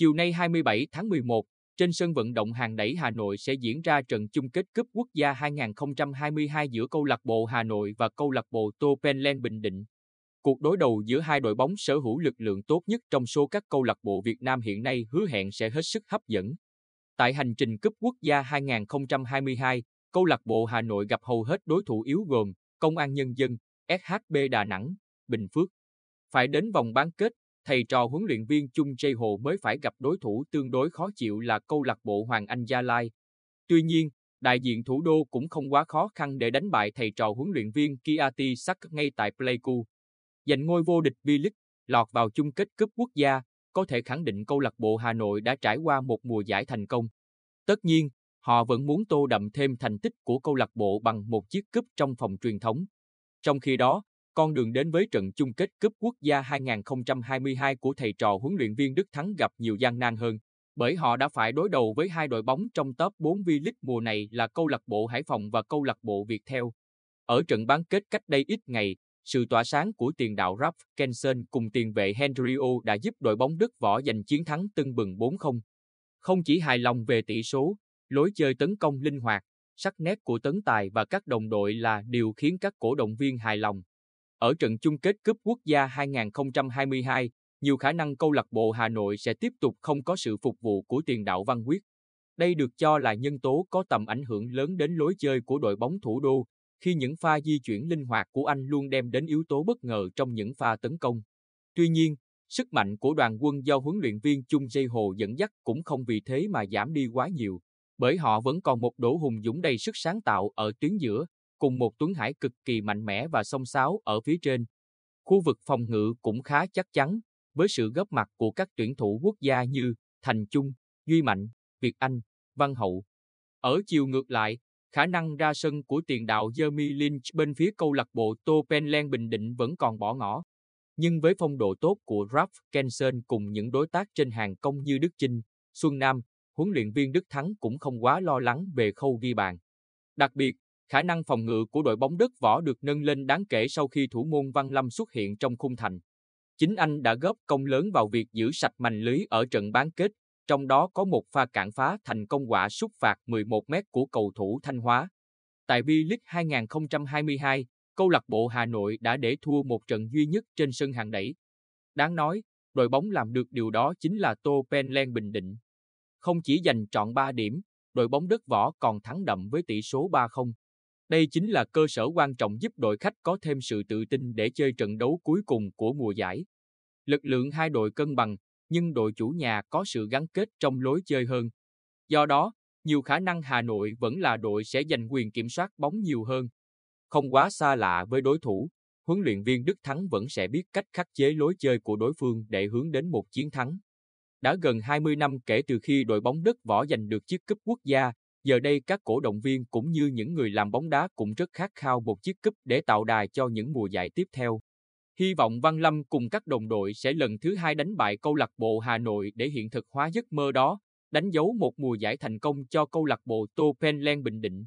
Chiều nay 27 tháng 11, trên sân vận động hàng đẩy Hà Nội sẽ diễn ra trận chung kết cúp quốc gia 2022 giữa câu lạc bộ Hà Nội và câu lạc bộ Tô Penlen Bình Định. Cuộc đối đầu giữa hai đội bóng sở hữu lực lượng tốt nhất trong số các câu lạc bộ Việt Nam hiện nay hứa hẹn sẽ hết sức hấp dẫn. Tại hành trình cúp quốc gia 2022, câu lạc bộ Hà Nội gặp hầu hết đối thủ yếu gồm Công an Nhân dân, SHB Đà Nẵng, Bình Phước. Phải đến vòng bán kết, thầy trò huấn luyện viên Chung Jae Hồ mới phải gặp đối thủ tương đối khó chịu là câu lạc bộ Hoàng Anh Gia Lai. Tuy nhiên, đại diện thủ đô cũng không quá khó khăn để đánh bại thầy trò huấn luyện viên Kiati Sak ngay tại Pleiku. Giành ngôi vô địch V-League, lọt vào chung kết cúp quốc gia, có thể khẳng định câu lạc bộ Hà Nội đã trải qua một mùa giải thành công. Tất nhiên, họ vẫn muốn tô đậm thêm thành tích của câu lạc bộ bằng một chiếc cúp trong phòng truyền thống. Trong khi đó, con đường đến với trận chung kết cúp quốc gia 2022 của thầy trò huấn luyện viên Đức Thắng gặp nhiều gian nan hơn, bởi họ đã phải đối đầu với hai đội bóng trong top 4 V-League mùa này là câu lạc bộ Hải Phòng và câu lạc bộ Viettel. Ở trận bán kết cách đây ít ngày, sự tỏa sáng của tiền đạo Ralph Kenson cùng tiền vệ Henrio đã giúp đội bóng Đức võ giành chiến thắng tưng bừng 4-0. Không chỉ hài lòng về tỷ số, lối chơi tấn công linh hoạt, sắc nét của Tấn Tài và các đồng đội là điều khiến các cổ động viên hài lòng. Ở trận chung kết cúp quốc gia 2022, nhiều khả năng câu lạc bộ Hà Nội sẽ tiếp tục không có sự phục vụ của tiền đạo Văn Quyết. Đây được cho là nhân tố có tầm ảnh hưởng lớn đến lối chơi của đội bóng thủ đô, khi những pha di chuyển linh hoạt của anh luôn đem đến yếu tố bất ngờ trong những pha tấn công. Tuy nhiên, sức mạnh của đoàn quân do huấn luyện viên Chung Jae Hồ dẫn dắt cũng không vì thế mà giảm đi quá nhiều, bởi họ vẫn còn một Đỗ hùng dũng đầy sức sáng tạo ở tuyến giữa, cùng một Tuấn Hải cực kỳ mạnh mẽ và song sáo ở phía trên. Khu vực phòng ngự cũng khá chắc chắn, với sự góp mặt của các tuyển thủ quốc gia như Thành Trung, Duy Mạnh, Việt Anh, Văn Hậu. Ở chiều ngược lại, khả năng ra sân của tiền đạo Jeremy Lynch bên phía câu lạc bộ Tô Penlen Bình Định vẫn còn bỏ ngỏ. Nhưng với phong độ tốt của Ralph Kensen cùng những đối tác trên hàng công như Đức Chinh, Xuân Nam, huấn luyện viên Đức Thắng cũng không quá lo lắng về khâu ghi bàn. Đặc biệt, khả năng phòng ngự của đội bóng đất võ được nâng lên đáng kể sau khi thủ môn Văn Lâm xuất hiện trong khung thành. Chính anh đã góp công lớn vào việc giữ sạch mành lưới ở trận bán kết, trong đó có một pha cản phá thành công quả sút phạt 11 m của cầu thủ Thanh Hóa. Tại V-League 2022, câu lạc bộ Hà Nội đã để thua một trận duy nhất trên sân hàng đẩy. Đáng nói, đội bóng làm được điều đó chính là Tô Penlen Bình Định. Không chỉ giành trọn 3 điểm, đội bóng đất võ còn thắng đậm với tỷ số 3-0. Đây chính là cơ sở quan trọng giúp đội khách có thêm sự tự tin để chơi trận đấu cuối cùng của mùa giải. Lực lượng hai đội cân bằng, nhưng đội chủ nhà có sự gắn kết trong lối chơi hơn. Do đó, nhiều khả năng Hà Nội vẫn là đội sẽ giành quyền kiểm soát bóng nhiều hơn. Không quá xa lạ với đối thủ, huấn luyện viên Đức Thắng vẫn sẽ biết cách khắc chế lối chơi của đối phương để hướng đến một chiến thắng. Đã gần 20 năm kể từ khi đội bóng đất võ giành được chiếc cúp quốc gia, giờ đây các cổ động viên cũng như những người làm bóng đá cũng rất khát khao một chiếc cúp để tạo đà cho những mùa giải tiếp theo. Hy vọng Văn Lâm cùng các đồng đội sẽ lần thứ hai đánh bại câu lạc bộ Hà Nội để hiện thực hóa giấc mơ đó, đánh dấu một mùa giải thành công cho câu lạc bộ Tô Penlen Bình Định.